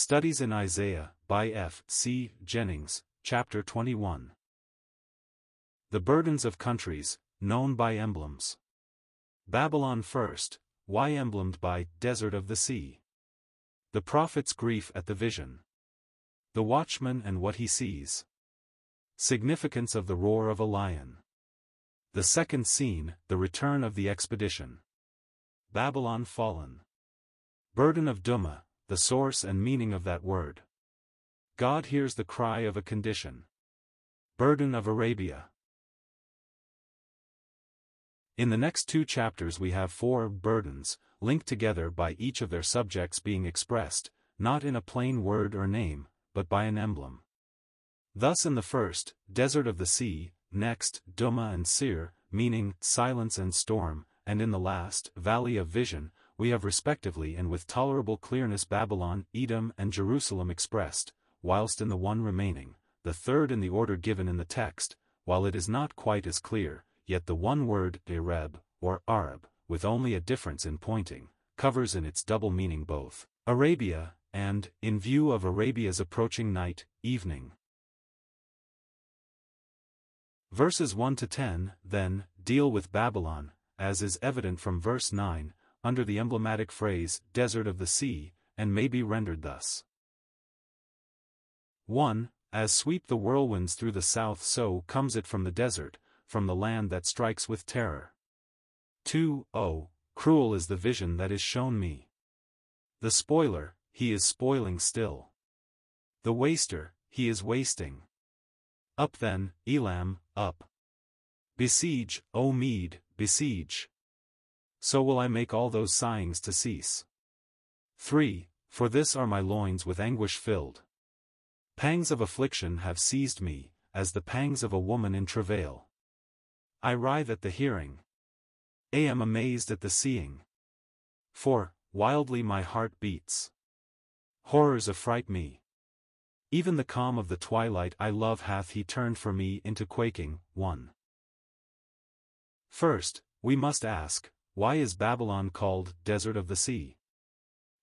Studies in Isaiah, by F. C. Jennings, Chapter 21. The Burdens of Countries, Known by Emblems. Babylon first, why emblemed by Desert of the Sea? The prophet's grief at the vision. The watchman and what he sees. Significance of the roar of a lion. The second scene, the return of the expedition. Babylon fallen. Burden of Duma, the source and meaning of that word. God hears the cry of a condition. Burden of Arabia. In the next two chapters we have four burdens, linked together by each of their subjects being expressed, not in a plain word or name, but by an emblem. Thus in the first, desert of the sea, next, Duma and Seir, meaning silence and storm, and in the last, valley of vision, we have respectively and with tolerable clearness Babylon, Edom and Jerusalem expressed, whilst in the one remaining, the third in the order given in the text, while it is not quite as clear, yet the one word, Arab, or Arab, with only a difference in pointing, covers in its double meaning both, Arabia, and, in view of Arabia's approaching night, evening. Verses 1 to 10, then, deal with Babylon, as is evident from verse 9, under the emblematic phrase, desert of the sea, and may be rendered thus. 1. As sweep the whirlwinds through the south so comes it from the desert, from the land that strikes with terror. 2. Oh, cruel is the vision that is shown me. The spoiler, he is spoiling still. The waster, he is wasting. Up then, Elam, up. Besiege, O Mede, besiege so will I make all those sighings to cease. 3. For this are my loins with anguish filled. Pangs of affliction have seized me, as the pangs of a woman in travail. I writhe at the hearing. I am amazed at the seeing. 4. Wildly my heart beats. Horrors affright me. Even the calm of the twilight I love hath he turned for me into quaking. 1. First, we must ask, why is Babylon called Desert of the Sea?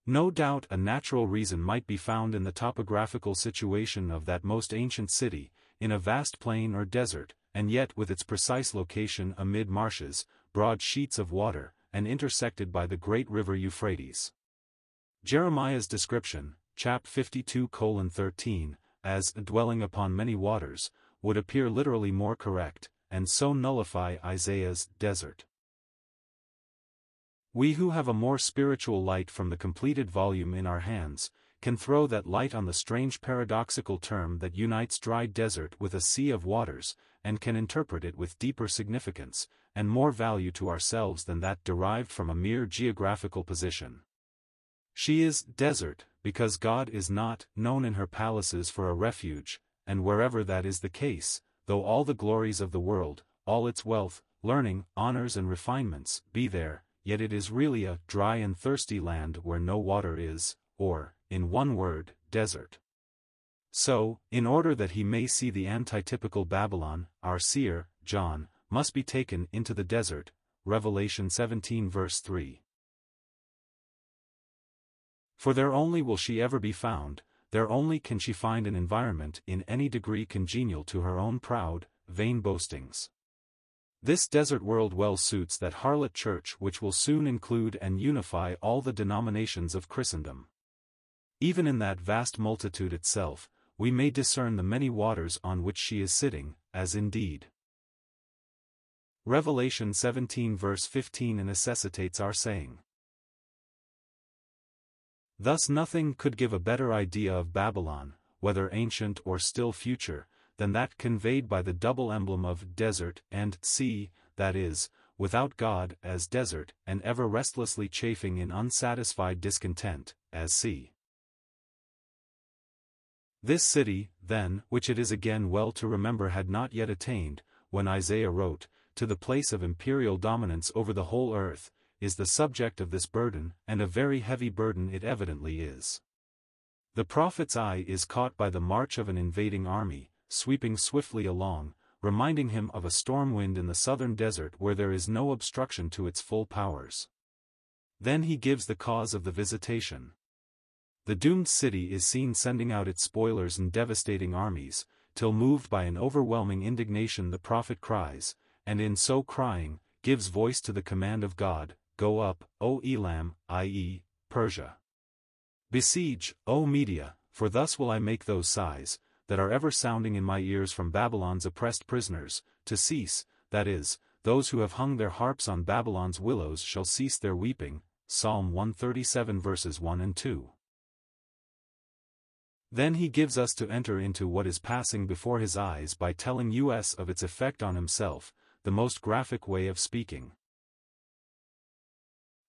No doubt a natural reason might be found in the topographical situation of that most ancient city, in a vast plain or desert, and yet with its precise location amid marshes, broad sheets of water, and intersected by the great river Euphrates. Jeremiah's description, chap 52:13, as dwelling upon many waters, would appear literally more correct, and so nullify Isaiah's desert. We who have a more spiritual light from the completed volume in our hands, can throw that light on the strange paradoxical term that unites dry desert with a sea of waters, and can interpret it with deeper significance, and more value to ourselves than that derived from a mere geographical position. She is desert, because God is not known in her palaces for a refuge, and wherever that is the case, though all the glories of the world, all its wealth, learning, honors and refinements, be there, yet it is really a dry and thirsty land where no water is, or, in one word, desert. So, in order that he may see the antitypical Babylon, our seer, John, must be taken into the desert, Revelation 17 verse 3. For there only will she ever be found, there only can she find an environment in any degree congenial to her own proud, vain boastings. This desert world well suits that harlot church which will soon include and unify all the denominations of Christendom. Even in that vast multitude itself, we may discern the many waters on which she is sitting, as indeed. Revelation 17 verse 15 necessitates our saying. Thus nothing could give a better idea of Babylon, whether ancient or still future, than that conveyed by the double emblem of desert and sea, that is, without God as desert and ever restlessly chafing in unsatisfied discontent, as sea. This city, then, which it is again well to remember had not yet attained, when Isaiah wrote, to the place of imperial dominance over the whole earth, is the subject of this burden, and a very heavy burden it evidently is. The prophet's eye is caught by the march of an invading army, sweeping swiftly along, reminding him of a storm wind in the southern desert where there is no obstruction to its full powers. Then he gives the cause of the visitation. The doomed city is seen sending out its spoilers and devastating armies, till moved by an overwhelming indignation the prophet cries, and in so crying, gives voice to the command of God, Go up, O Elam, i.e., Persia. Besiege, O Media, for thus will I make those sighs, that are ever sounding in my ears from Babylon's oppressed prisoners, to cease, that is, those who have hung their harps on Babylon's willows shall cease their weeping. Psalm 137 verses 1 and 2. Then he gives us to enter into what is passing before his eyes by telling us of its effect on himself, the most graphic way of speaking.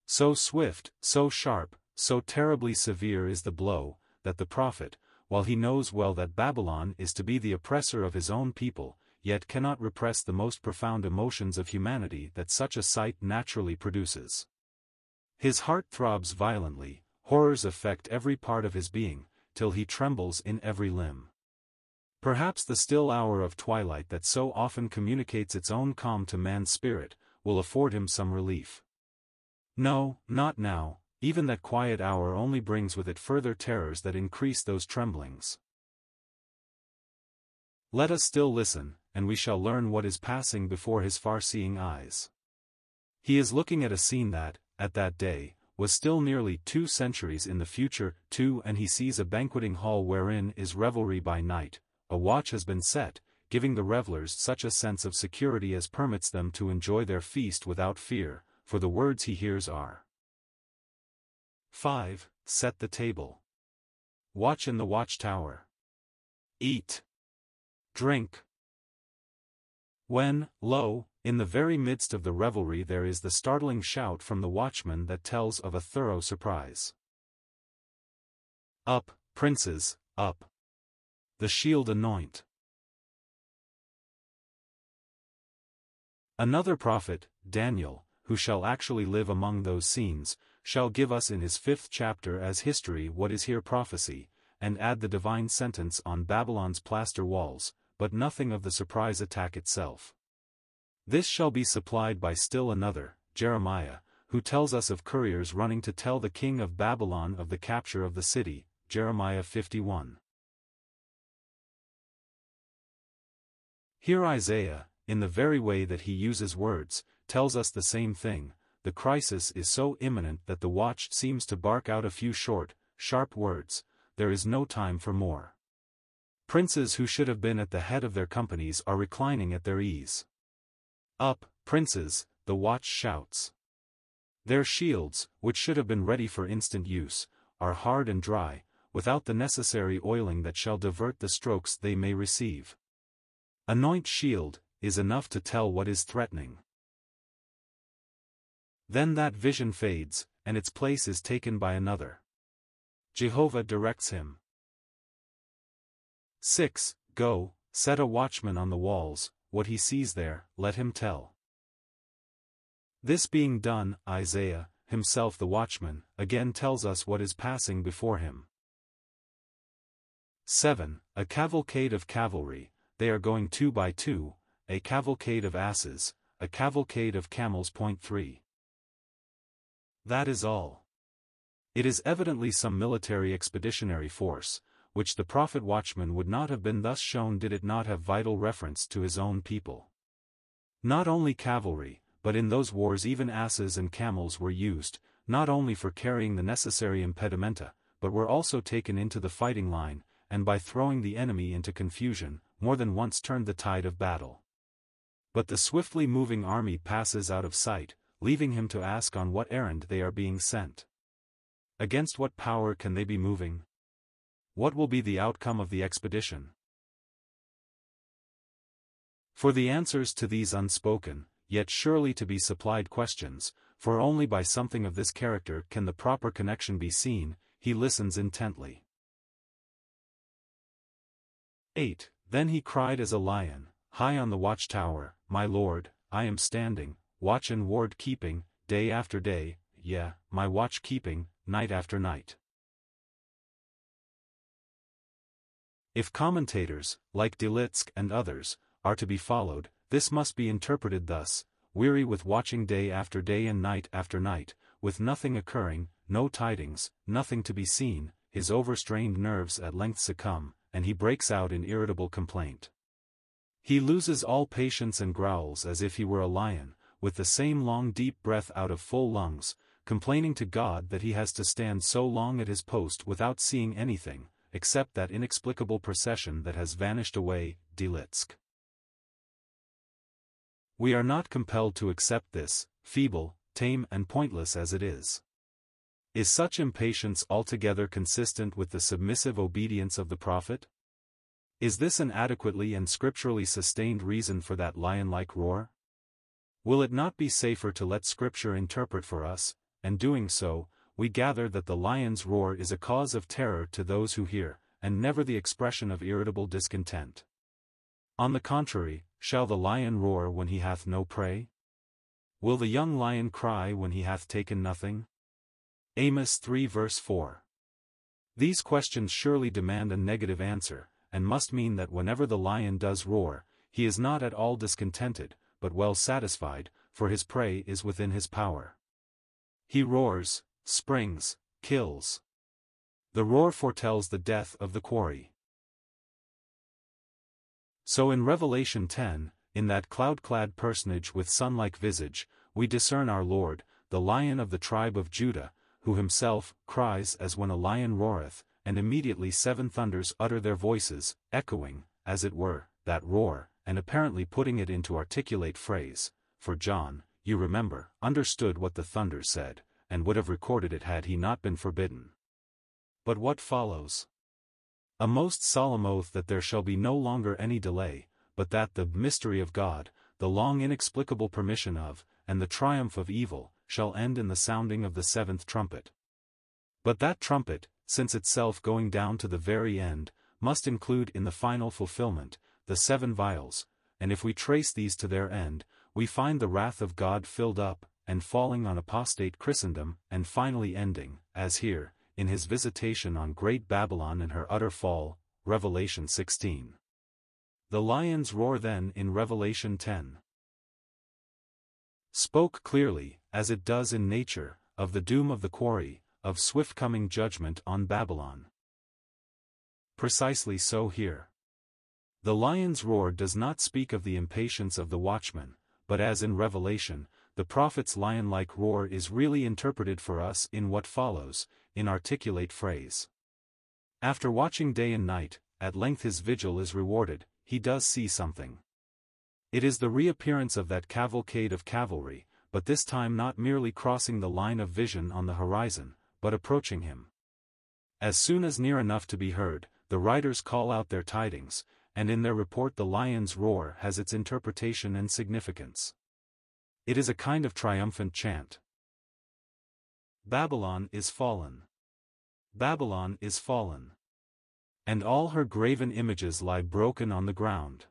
So swift, so sharp, so terribly severe is the blow, that the prophet, while he knows well that Babylon is to be the oppressor of his own people, yet cannot repress the most profound emotions of humanity that such a sight naturally produces. His heart throbs violently, horrors affect every part of his being, till he trembles in every limb. Perhaps the still hour of twilight that so often communicates its own calm to man's spirit, will afford him some relief. No, not now, even that quiet hour only brings with it further terrors that increase those tremblings. Let us still listen, and we shall learn what is passing before his far-seeing eyes. He is looking at a scene that, at that day, was still nearly two centuries in the future, too and he sees a banqueting hall wherein is revelry by night, a watch has been set, giving the revelers such a sense of security as permits them to enjoy their feast without fear, for the words he hears are 5. Set the table. Watch in the watchtower. Eat. Drink. When, lo, in the very midst of the revelry there is the startling shout from the watchman that tells of a thorough surprise. Up, princes, up. The shield anoint. Another prophet, Daniel, who shall actually live among those scenes, shall give us in his fifth chapter as history what is here prophecy, and add the divine sentence on Babylon's plaster walls, but nothing of the surprise attack itself. This shall be supplied by still another, Jeremiah, who tells us of couriers running to tell the king of Babylon of the capture of the city, Jeremiah 51. Here Isaiah, in the very way that he uses words, tells us the same thing, the crisis is so imminent that the watch seems to bark out a few short, sharp words, there is no time for more. Princes who should have been at the head of their companies are reclining at their ease. Up, princes, the watch shouts. Their shields, which should have been ready for instant use, are hard and dry, without the necessary oiling that shall divert the strokes they may receive. Anoint shield, is enough to tell what is threatening. Then that vision fades, and its place is taken by another. Jehovah directs him. 6. Go, set a watchman on the walls, what he sees there, let him tell. This being done, Isaiah, himself the watchman, again tells us what is passing before him. 7. A cavalcade of cavalry, they are going two by two, a cavalcade of asses, a cavalcade of camels. Point 3. That is all. It is evidently some military expeditionary force, which the prophet watchman would not have been thus shown did it not have vital reference to his own people. Not only cavalry, but in those wars even asses and camels were used, not only for carrying the necessary impedimenta, but were also taken into the fighting line, and by throwing the enemy into confusion, more than once turned the tide of battle. But the swiftly moving army passes out of sight, leaving him to ask on what errand they are being sent. Against what power can they be moving? What will be the outcome of the expedition? For the answers to these unspoken, yet surely to be supplied questions, for only by something of this character can the proper connection be seen, he listens intently. 8. Then he cried as a lion, high on the watchtower, My lord, I am standing, watch and ward keeping, day after day, yeah, my watch keeping, night after night. If commentators, like Delitzsch and others, are to be followed, this must be interpreted thus, weary with watching day after day and night after night, with nothing occurring, no tidings, nothing to be seen, his overstrained nerves at length succumb, and he breaks out in irritable complaint. He loses all patience and growls as if he were a lion, with the same long deep breath out of full lungs, complaining to God that he has to stand so long at his post without seeing anything, except that inexplicable procession that has vanished away, Delitzsch. We are not compelled to accept this, feeble, tame and pointless as it is. Is such impatience altogether consistent with the submissive obedience of the prophet? Is this an adequately and scripturally sustained reason for that lion-like roar? Will it not be safer to let Scripture interpret for us, and doing so, we gather that the lion's roar is a cause of terror to those who hear, and never the expression of irritable discontent. On the contrary, shall the lion roar when he hath no prey? Will the young lion cry when he hath taken nothing? Amos 3 verse 4. These questions surely demand a negative answer, and must mean that whenever the lion does roar, he is not at all discontented, but well satisfied, for his prey is within his power. He roars, springs, kills. The roar foretells the death of the quarry. So in Revelation 10, in that cloud-clad personage with sun-like visage, we discern our Lord, the Lion of the tribe of Judah, who himself cries as when a lion roareth, and immediately seven thunders utter their voices, echoing, as it were, that roar, and apparently putting it into articulate phrase, for John, you remember, understood what the thunder said, and would have recorded it had he not been forbidden. But what follows? A most solemn oath that there shall be no longer any delay, but that the mystery of God, the long inexplicable permission of, and the triumph of evil, shall end in the sounding of the seventh trumpet. But that trumpet, since itself going down to the very end, must include in the final fulfillment, the seven vials, and if we trace these to their end, we find the wrath of God filled up, and falling on apostate Christendom, and finally ending, as here, in his visitation on Great Babylon and her utter fall, Revelation 16. The lions roar then in Revelation 10. Spoke clearly, as it does in nature, of the doom of the quarry, of swift coming judgment on Babylon. Precisely so here. The lion's roar does not speak of the impatience of the watchman, but as in Revelation, the prophet's lion-like roar is really interpreted for us in what follows, in articulate phrase. After watching day and night, at length his vigil is rewarded, he does see something. It is the reappearance of that cavalcade of cavalry, but this time not merely crossing the line of vision on the horizon, but approaching him. As soon as near enough to be heard, the riders call out their tidings, and in their report the lion's roar has its interpretation and significance. It is a kind of triumphant chant. Babylon is fallen. Babylon is fallen. And all her graven images lie broken on the ground.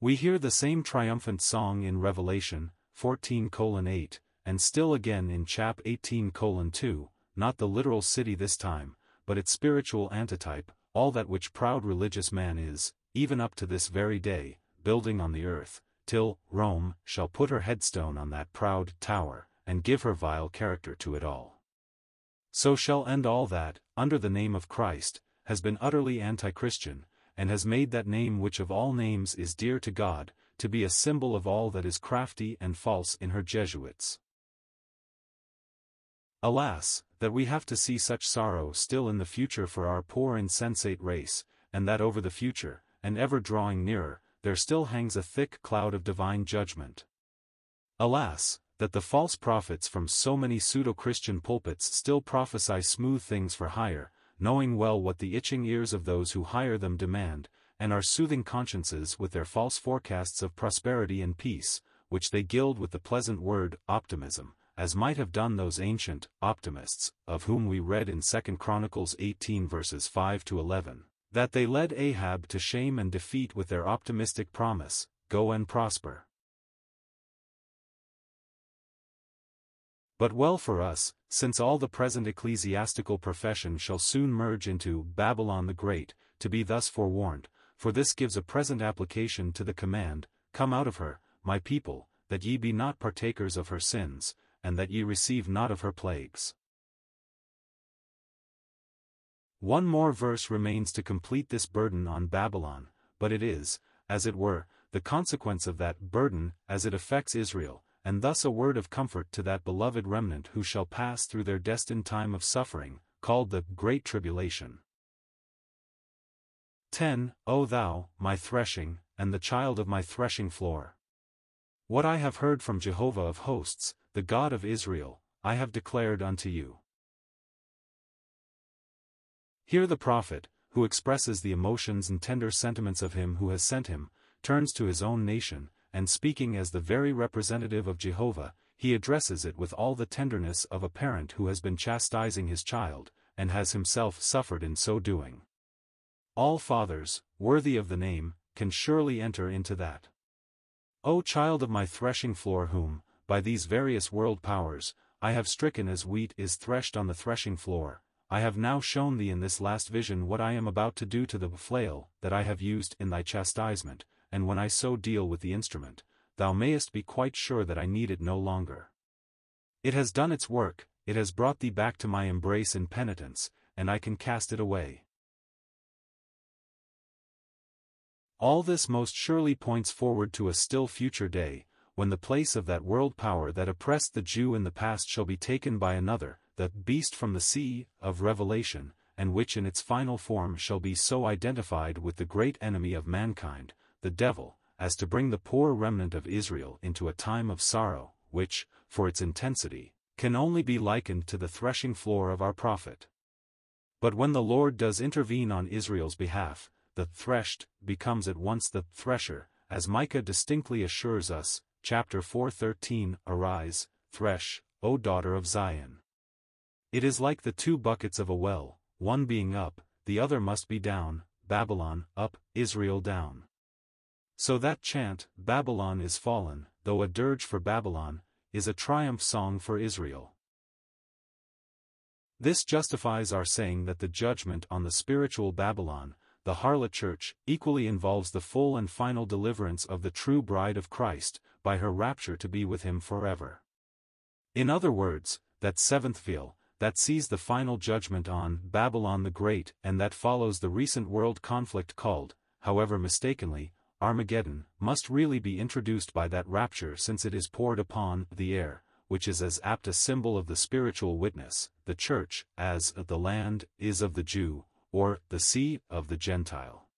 We hear the same triumphant song in Revelation 14:8, and still again in chap 18:2, not the literal city this time, but its spiritual antitype, all that which proud religious man is, even up to this very day, building on the earth, till, Rome, shall put her headstone on that proud tower, and give her vile character to it all. So shall end all that, under the name of Christ, has been utterly anti-Christian, and has made that name which of all names is dear to God, to be a symbol of all that is crafty and false in her Jesuits. Alas, that we have to see such sorrow still in the future for our poor insensate race, and that over the future, and ever drawing nearer, there still hangs a thick cloud of divine judgment. Alas, that the false prophets from so many pseudo-Christian pulpits still prophesy smooth things for hire, knowing well what the itching ears of those who hire them demand, and are soothing consciences with their false forecasts of prosperity and peace, which they gild with the pleasant word, optimism, as might have done those ancient optimists, of whom we read in 2 Chronicles 18 verses 5 to 11, that they led Ahab to shame and defeat with their optimistic promise, go and prosper. But well for us, since all the present ecclesiastical profession shall soon merge into Babylon the Great, to be thus forewarned, for this gives a present application to the command, Come out of her, my people, that ye be not partakers of her sins, and that ye receive not of her plagues. One more verse remains to complete this burden on Babylon, but it is, as it were, the consequence of that burden as it affects Israel, and thus a word of comfort to that beloved remnant who shall pass through their destined time of suffering, called the Great Tribulation. 10. O thou, my threshing, and the child of my threshing floor. What I have heard from Jehovah of hosts, the God of Israel, I have declared unto you. Here the prophet, who expresses the emotions and tender sentiments of him who has sent him, turns to his own nation, and speaking as the very representative of Jehovah, he addresses it with all the tenderness of a parent who has been chastising his child, and has himself suffered in so doing. All fathers, worthy of the name, can surely enter into that. O child of my threshing floor whom, by these various world powers, I have stricken as wheat is threshed on the threshing floor, I have now shown thee in this last vision what I am about to do to the flail that I have used in thy chastisement, and when I so deal with the instrument, thou mayest be quite sure that I need it no longer. It has done its work, it has brought thee back to my embrace in penitence, and I can cast it away. All this most surely points forward to a still future day, when the place of that world power that oppressed the Jew in the past shall be taken by another, that beast from the sea of Revelation, and which in its final form shall be so identified with the great enemy of mankind, the devil, as to bring the poor remnant of Israel into a time of sorrow, which, for its intensity, can only be likened to the threshing floor of our prophet. But when the Lord does intervene on Israel's behalf, the threshed becomes at once the thresher, as Micah distinctly assures us, chapter 4:13, Arise, thresh, O daughter of Zion. It is like the two buckets of a well, one being up, the other must be down, Babylon, up, Israel down. So that chant, Babylon is fallen, though a dirge for Babylon, is a triumph song for Israel. This justifies our saying that the judgment on the spiritual Babylon, the harlot church, equally involves the full and final deliverance of the true bride of Christ, by her rapture to be with him forever. In other words, that seventh vial, that sees the final judgment on Babylon the Great and that follows the recent world conflict called, however mistakenly, Armageddon, must really be introduced by that rapture since it is poured upon the air, which is as apt a symbol of the spiritual witness, the church, as the land is of the Jew, or the sea of the Gentile.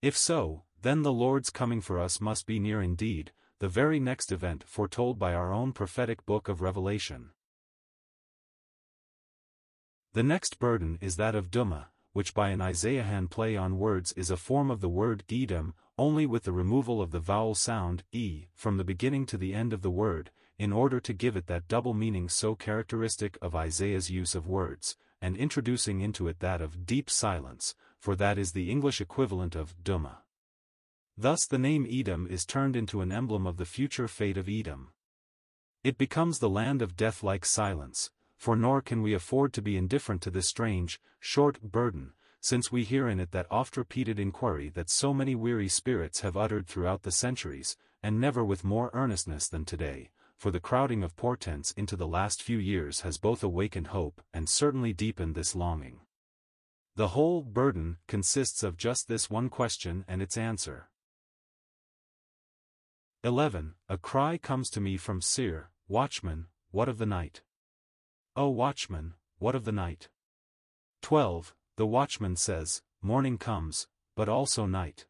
If so, then the Lord's coming for us must be near indeed, the very next event foretold by our own prophetic book of Revelation. The next burden is that of Duma, which by an Isaiahan play on words is a form of the word Edom, only with the removal of the vowel sound e from the beginning to the end of the word, in order to give it that double meaning so characteristic of Isaiah's use of words, and introducing into it that of deep silence, for that is the English equivalent of Dumah. Thus the name Edom is turned into an emblem of the future fate of Edom. It becomes the land of death-like silence, for nor can we afford to be indifferent to this strange, short burden, since we hear in it that oft-repeated inquiry that so many weary spirits have uttered throughout the centuries, and never with more earnestness than today, for the crowding of portents into the last few years has both awakened hope and certainly deepened this longing. The whole burden consists of just this one question and its answer. 11. A cry comes to me from Seir, Watchman, what of the night? O watchman, what of the night? 12. The watchman says, Morning comes, but also night.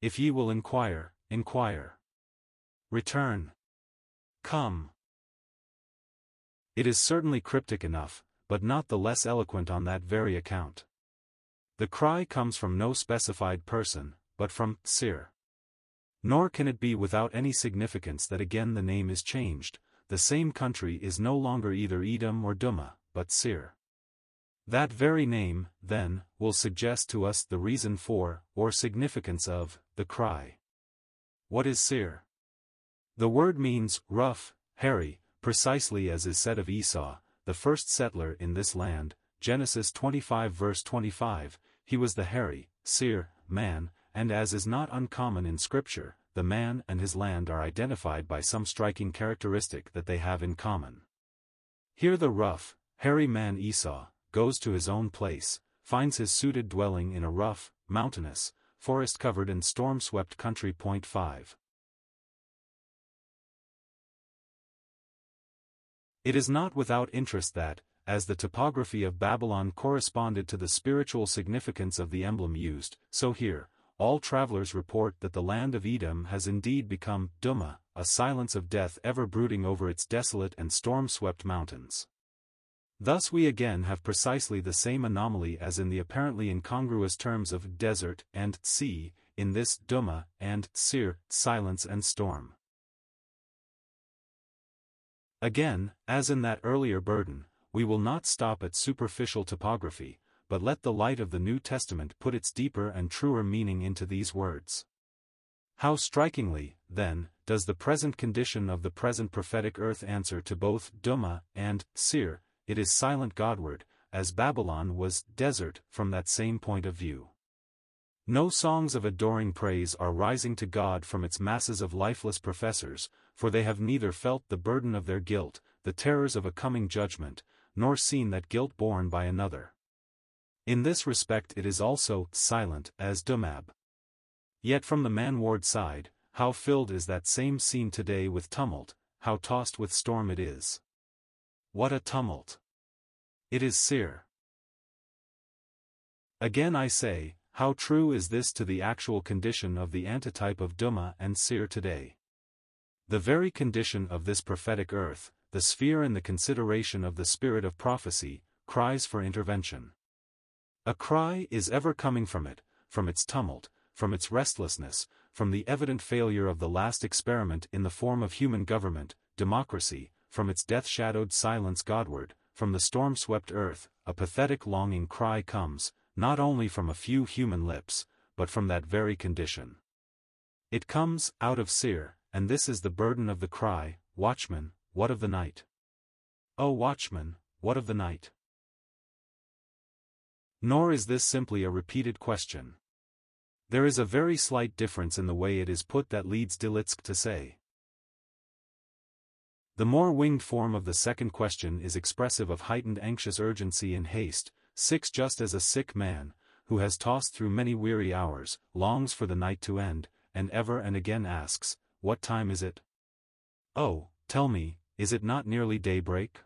If ye will inquire, inquire. Return. Come. It is certainly cryptic enough, but not the less eloquent on that very account. The cry comes from no specified person, but from Seir. Nor can it be without any significance that again the name is changed, the same country is no longer either Edom or Duma, but Seir. That very name, then, will suggest to us the reason for, or significance of, the cry. What is Seir? The word means rough, hairy, precisely as is said of Esau, the first settler in this land, Genesis 25 verse 25, he was the hairy, Seir, man, and as is not uncommon in Scripture, the man and his land are identified by some striking characteristic that they have in common. Here the rough, hairy man Esau, goes to his own place, finds his suited dwelling in a rough, mountainous, forest-covered and storm-swept country. Point 5. It is not without interest that, as the topography of Babylon corresponded to the spiritual significance of the emblem used, so here, all travelers report that the land of Edom has indeed become Duma, a silence of death ever brooding over its desolate and storm-swept mountains. Thus we again have precisely the same anomaly as in the apparently incongruous terms of desert and sea, in this Duma and Seir, silence and storm. Again, as in that earlier burden, we will not stop at superficial topography, but let the light of the New Testament put its deeper and truer meaning into these words. How strikingly, then, does the present condition of the present prophetic earth answer to both Duma and Seir, it is silent Godward, as Babylon was desert from that same point of view. No songs of adoring praise are rising to God from its masses of lifeless professors, for they have neither felt the burden of their guilt, the terrors of a coming judgment, nor seen that guilt borne by another. In this respect it is also silent as Dumah. Yet from the manward side, how filled is that same scene today with tumult, how tossed with storm it is. What a tumult! It is Seir. Again I say, how true is this to the actual condition of the antitype of Duma and Seir today? The very condition of this prophetic earth, the sphere and the consideration of the spirit of prophecy, cries for intervention. A cry is ever coming from it, from its tumult, from its restlessness, from the evident failure of the last experiment in the form of human government, democracy, from its death-shadowed silence Godward, from the storm-swept earth, a pathetic longing cry comes, not only from a few human lips, but from that very condition. It comes out of Seir, and this is the burden of the cry, Watchman, what of the night? O watchman, what of the night? Nor is this simply a repeated question. There is a very slight difference in the way it is put that leads Delitzsch to say. The more winged form of the second question is expressive of heightened anxious urgency and haste, six just as a sick man, who has tossed through many weary hours, longs for the night to end, and ever and again asks, What time is it? Oh, tell me, is it not nearly daybreak?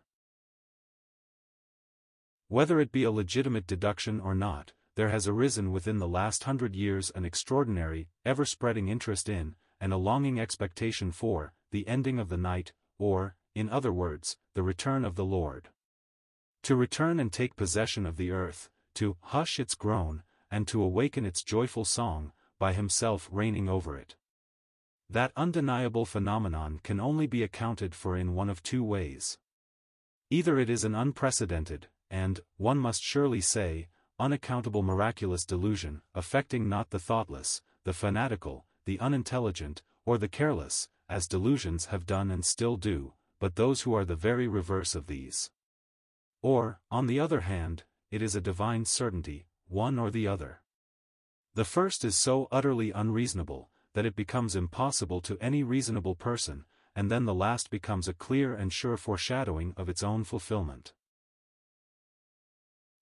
Whether it be a legitimate deduction or not, there has arisen within the last hundred years an extraordinary, ever-spreading interest in, and a longing expectation for, the ending of the night, or, in other words, the return of the Lord. To return and take possession of the earth, to hush its groan, and to awaken its joyful song, by himself reigning over it. That undeniable phenomenon can only be accounted for in one of two ways. Either it is an unprecedented, and, one must surely say, unaccountable miraculous delusion, affecting not the thoughtless, the fanatical, the unintelligent, or the careless, as delusions have done and still do, but those who are the very reverse of these. Or, on the other hand, it is a divine certainty, one or the other. The first is so utterly unreasonable, that it becomes impossible to any reasonable person, and then the last becomes a clear and sure foreshadowing of its own fulfillment.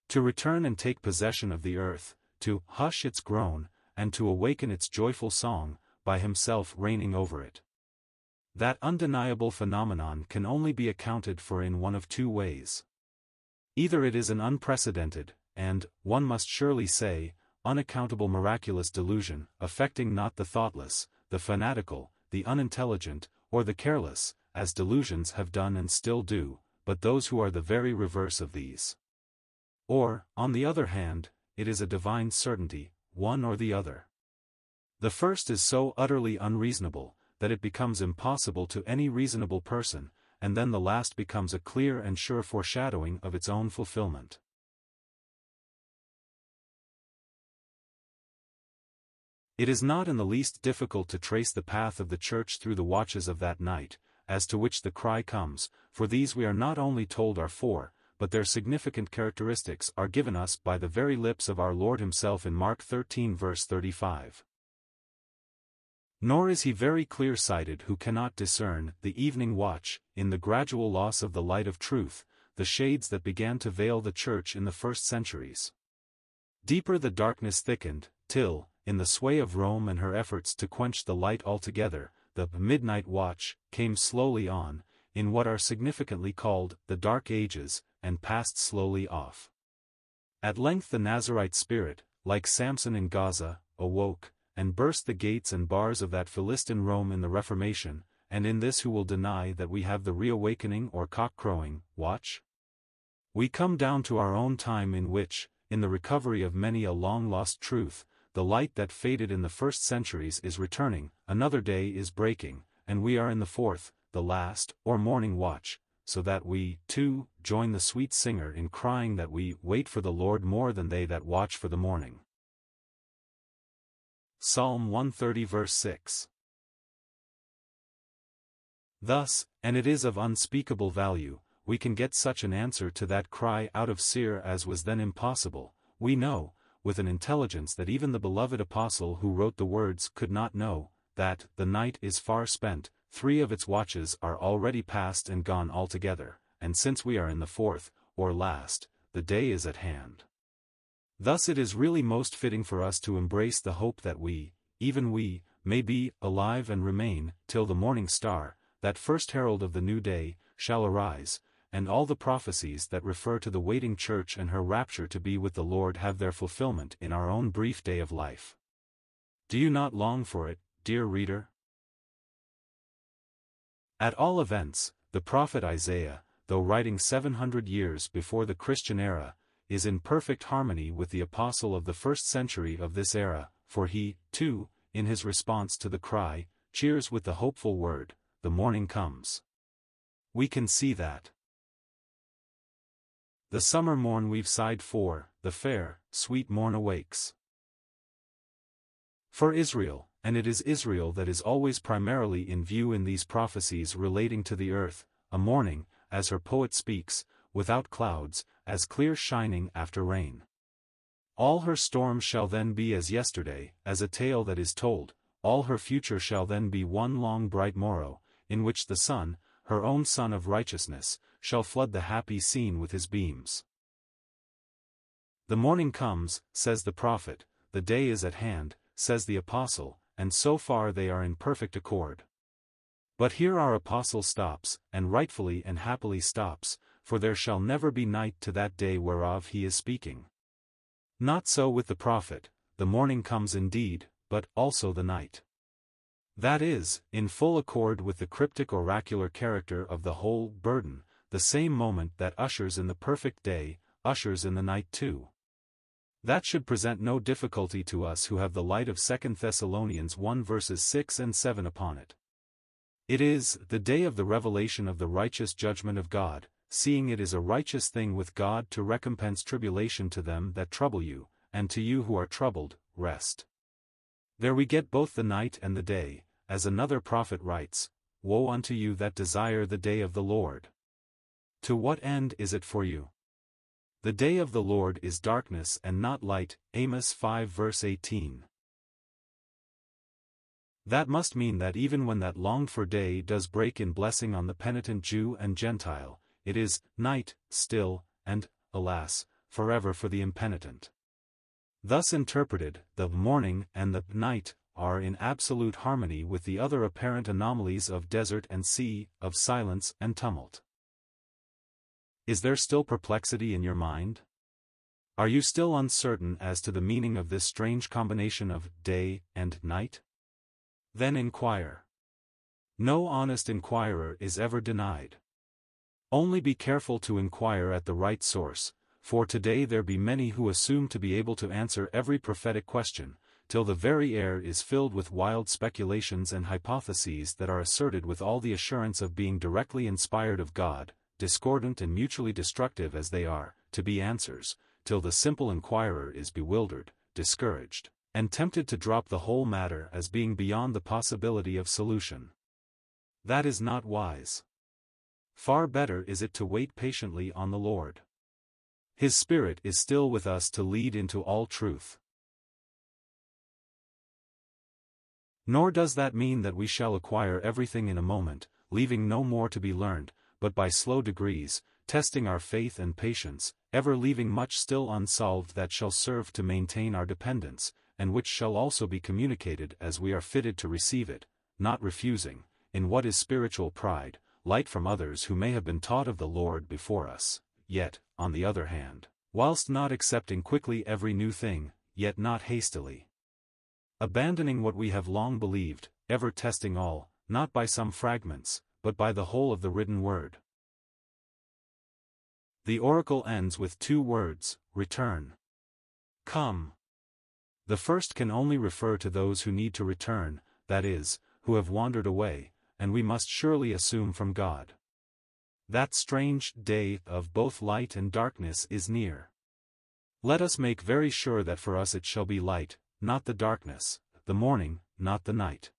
To return and take possession of the earth, to hush its groan, and to awaken its joyful song, by himself reigning over it. That undeniable phenomenon can only be accounted for in one of two ways. Either it is an unprecedented, and, one must surely say, unaccountable miraculous delusion, affecting not the thoughtless, the fanatical, the unintelligent, or the careless, as delusions have done and still do, but those who are the very reverse of these. Or, on the other hand, it is a divine certainty, one or the other. The first is so utterly unreasonable, that it becomes impossible to any reasonable person, and then the last becomes a clear and sure foreshadowing of its own fulfillment. It is not in the least difficult to trace the path of the Church through the watches of that night, as to which the cry comes, for these we are not only told are four, but their significant characteristics are given us by the very lips of our Lord himself in Mark 13 verse 35. Nor is he very clear-sighted who cannot discern the evening watch, in the gradual loss of the light of truth, the shades that began to veil the church in the first centuries. Deeper the darkness thickened, till, in the sway of Rome and her efforts to quench the light altogether, the midnight watch came slowly on, in what are significantly called the Dark Ages, and passed slowly off. At length the Nazarite spirit, like Samson in Gaza, awoke, and burst the gates and bars of that Philistine Rome in the Reformation, and in this who will deny that we have the reawakening or cock-crowing, watch? We come down to our own time in which, in the recovery of many a long-lost truth, the light that faded in the first centuries is returning, another day is breaking, and we are in the fourth, the last, or morning watch, so that we, too, join the sweet singer in crying that we wait for the Lord more than they that watch for the morning. Psalm 130 verse 6 Thus, and it is of unspeakable value, we can get such an answer to that cry out of Seir as was then impossible, we know, with an intelligence that even the beloved apostle who wrote the words could not know, that the night is far spent, three of its watches are already past and gone altogether, and since we are in the fourth, or last, the day is at hand. Thus it is really most fitting for us to embrace the hope that we, even we, may be alive and remain, till the morning star, that first herald of the new day, shall arise, and all the prophecies that refer to the waiting church and her rapture to be with the Lord have their fulfillment in our own brief day of life. Do you not long for it, dear reader? At all events, the prophet Isaiah, though writing 700 years before the Christian era, is in perfect harmony with the apostle of the first century of this era, for he, too, in his response to the cry, cheers with the hopeful word, the morning comes. We can see that. The summer morn we've sighed for, the fair, sweet morn awakes. For Israel, and it is Israel that is always primarily in view in these prophecies relating to the earth, a morning, as her poet speaks, without clouds, as clear shining after rain. All her storms shall then be as yesterday, as a tale that is told, all her future shall then be one long bright morrow, in which the sun, her own sun of righteousness, shall flood the happy scene with his beams. The morning comes, says the prophet, the day is at hand, says the apostle, and so far they are in perfect accord. But here our apostle stops, and rightfully and happily stops, for there shall never be night to that day whereof he is speaking. Not so with the prophet, the morning comes indeed, but also the night. That is, in full accord with the cryptic oracular character of the whole burden, the same moment that ushers in the perfect day, ushers in the night too. That should present no difficulty to us who have the light of 2 Thessalonians 1 verses 6 and 7 upon it. It is the day of the revelation of the righteous judgment of God, seeing it is a righteous thing with God to recompense tribulation to them that trouble you, and to you who are troubled, rest. There we get both the night and the day, as another prophet writes, Woe unto you that desire the day of the Lord. To what end is it for you? The day of the Lord is darkness and not light, Amos 5 verse 18. That must mean that even when that longed-for day does break in blessing on the penitent Jew and Gentile, it is night, still, and, alas, forever for the impenitent. Thus interpreted, the morning and the night are in absolute harmony with the other apparent anomalies of desert and sea, of silence and tumult. Is there still perplexity in your mind? Are you still uncertain as to the meaning of this strange combination of day and night? Then inquire. No honest inquirer is ever denied. Only be careful to inquire at the right source, for today there be many who assume to be able to answer every prophetic question, till the very air is filled with wild speculations and hypotheses that are asserted with all the assurance of being directly inspired of God, discordant and mutually destructive as they are, to be answers, till the simple inquirer is bewildered, discouraged, and tempted to drop the whole matter as being beyond the possibility of solution. That is not wise. Far better is it to wait patiently on the Lord. His Spirit is still with us to lead into all truth. Nor does that mean that we shall acquire everything in a moment, leaving no more to be learned, but by slow degrees, testing our faith and patience, ever leaving much still unsolved that shall serve to maintain our dependence, and which shall also be communicated as we are fitted to receive it, not refusing, in what is spiritual pride, light from others who may have been taught of the Lord before us, yet, on the other hand, whilst not accepting quickly every new thing, yet not hastily. Abandoning what we have long believed, ever testing all, not by some fragments, but by the whole of the written word. The oracle ends with two words, return. Come. The first can only refer to those who need to return, that is, who have wandered away, and we must surely assume from God. That strange day of both light and darkness is near. Let us make very sure that for us it shall be light, not the darkness, the morning, not the night.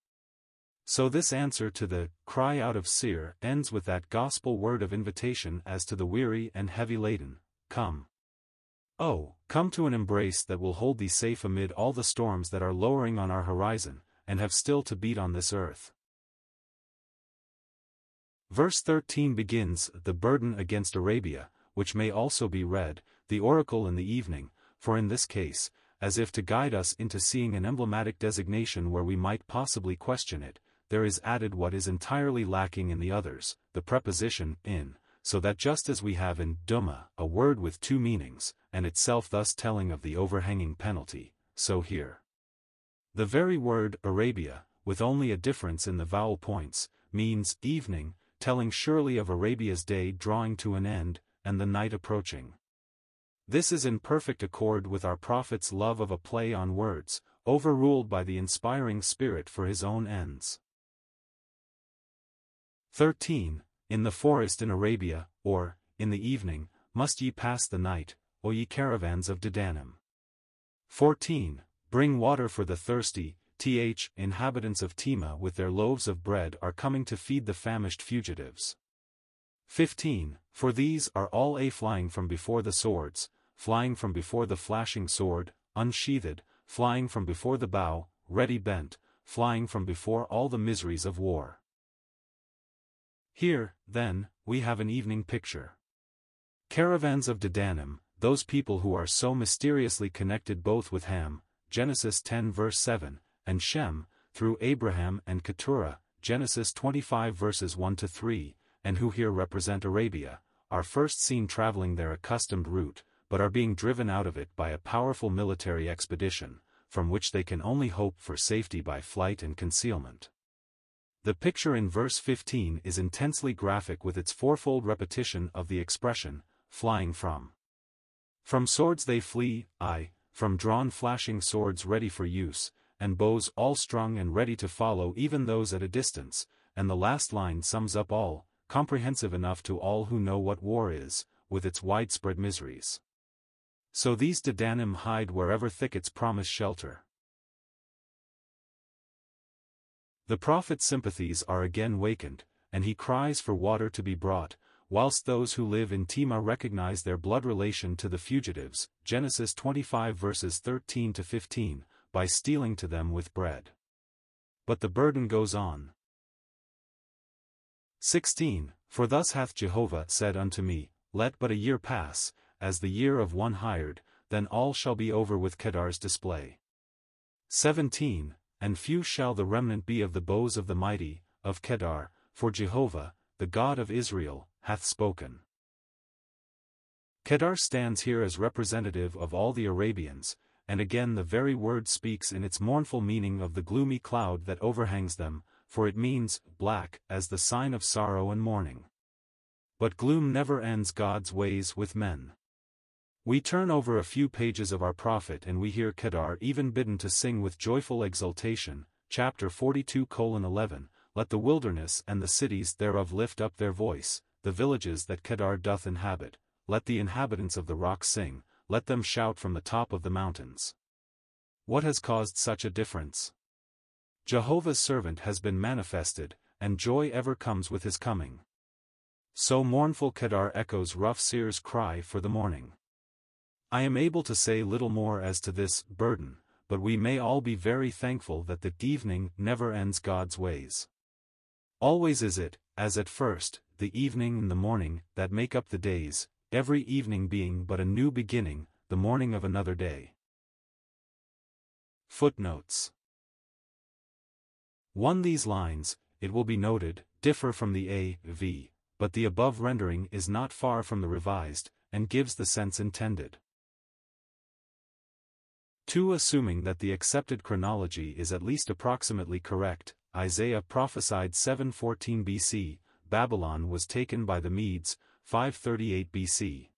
So this answer to the cry out of Seir ends with that gospel word of invitation as to the weary and heavy laden, Come. Oh, come to an embrace that will hold thee safe amid all the storms that are lowering on our horizon, and have still to beat on this earth. Verse 13 begins, The burden against Arabia, which may also be read, the oracle in the evening, for in this case, as if to guide us into seeing an emblematic designation where we might possibly question it, there is added what is entirely lacking in the others, the preposition in, so that just as we have in Dumah a word with two meanings, and itself thus telling of the overhanging penalty, so here. The very word Arabia, with only a difference in the vowel points, means evening, telling surely of Arabia's day drawing to an end, and the night approaching. This is in perfect accord with our prophet's love of a play on words, overruled by the inspiring spirit for his own ends. 13. In the forest in Arabia, or, in the evening, must ye pass the night, O ye caravans of Dedanim. 14. Bring water for the thirsty, th. Inhabitants of Tema with their loaves of bread are coming to feed the famished fugitives. 15. For these are all a flying from before the swords, flying from before the flashing sword, unsheathed, flying from before the bow, ready bent, flying from before all the miseries of war. Here, then, we have an evening picture. Caravans of Dedanim, those people who are so mysteriously connected both with Ham, Genesis 10 verse 7, and Shem, through Abraham and Keturah, Genesis 25 verses 1 to 3, and who here represent Arabia, are first seen traveling their accustomed route, but are being driven out of it by a powerful military expedition, from which they can only hope for safety by flight and concealment. The picture in verse 15 is intensely graphic with its fourfold repetition of the expression, flying from. From swords they flee, aye, from drawn flashing swords ready for use, and bows all strung and ready to follow even those at a distance, and the last line sums up all, comprehensive enough to all who know what war is, with its widespread miseries. So these Dedanim hide wherever thickets promise shelter. The prophet's sympathies are again wakened, and he cries for water to be brought, whilst those who live in Tema recognize their blood relation to the fugitives, Genesis 25 verses 13 to 15, by stealing to them with bread. But the burden goes on. 16. For thus hath Jehovah said unto me, Let but a year pass, as the year of one hired, then all shall be over with Kedar's display. 17 and few shall the remnant be of the bows of the mighty, of Kedar, for Jehovah, the God of Israel, hath spoken. Kedar stands here as representative of all the Arabians, and again the very word speaks in its mournful meaning of the gloomy cloud that overhangs them, for it means, black, as the sign of sorrow and mourning. But gloom never ends God's ways with men. We turn over a few pages of our prophet and we hear Kedar even bidden to sing with joyful exultation, chapter 42 11, Let the wilderness and the cities thereof lift up their voice, the villages that Kedar doth inhabit, let the inhabitants of the rock sing, let them shout from the top of the mountains. What has caused such a difference? Jehovah's servant has been manifested, and joy ever comes with his coming. So mournful Kedar echoes rough Seir's cry for the morning. I am able to say little more as to this burden, but we may all be very thankful that the evening never ends God's ways. Always is it, as at first, the evening and the morning, that make up the days, every evening being but a new beginning, the morning of another day. Footnotes 1. These lines, it will be noted, differ from the A, V, but the above rendering is not far from the revised, and gives the sense intended. 2. Assuming that the accepted chronology is at least approximately correct, Isaiah prophesied 714 BC, Babylon was taken by the Medes, 538 BC.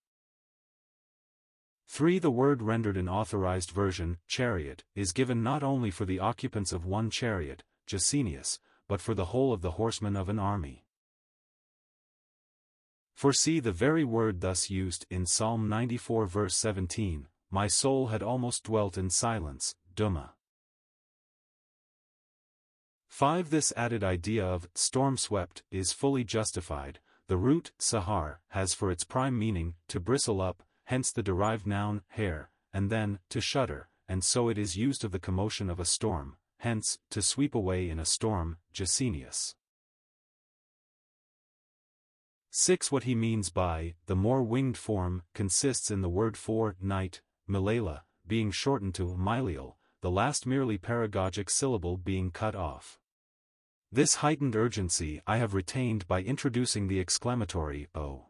3. The word rendered in authorized version, chariot, is given not only for the occupants of one chariot, Gesenius, but for the whole of the horsemen of an army. For see the very word thus used in Psalm 94 verse 17, my soul had almost dwelt in silence, Dumah. 5. This added idea of storm-swept is fully justified, the root sahar has for its prime meaning to bristle up, hence the derived noun hair, and then to shudder, and so it is used of the commotion of a storm, hence to sweep away in a storm, Gesenius. 6. What he means by the more winged form consists in the word for night, Milela, being shortened to Milial, the last merely paragogic syllable being cut off. This heightened urgency I have retained by introducing the exclamatory O.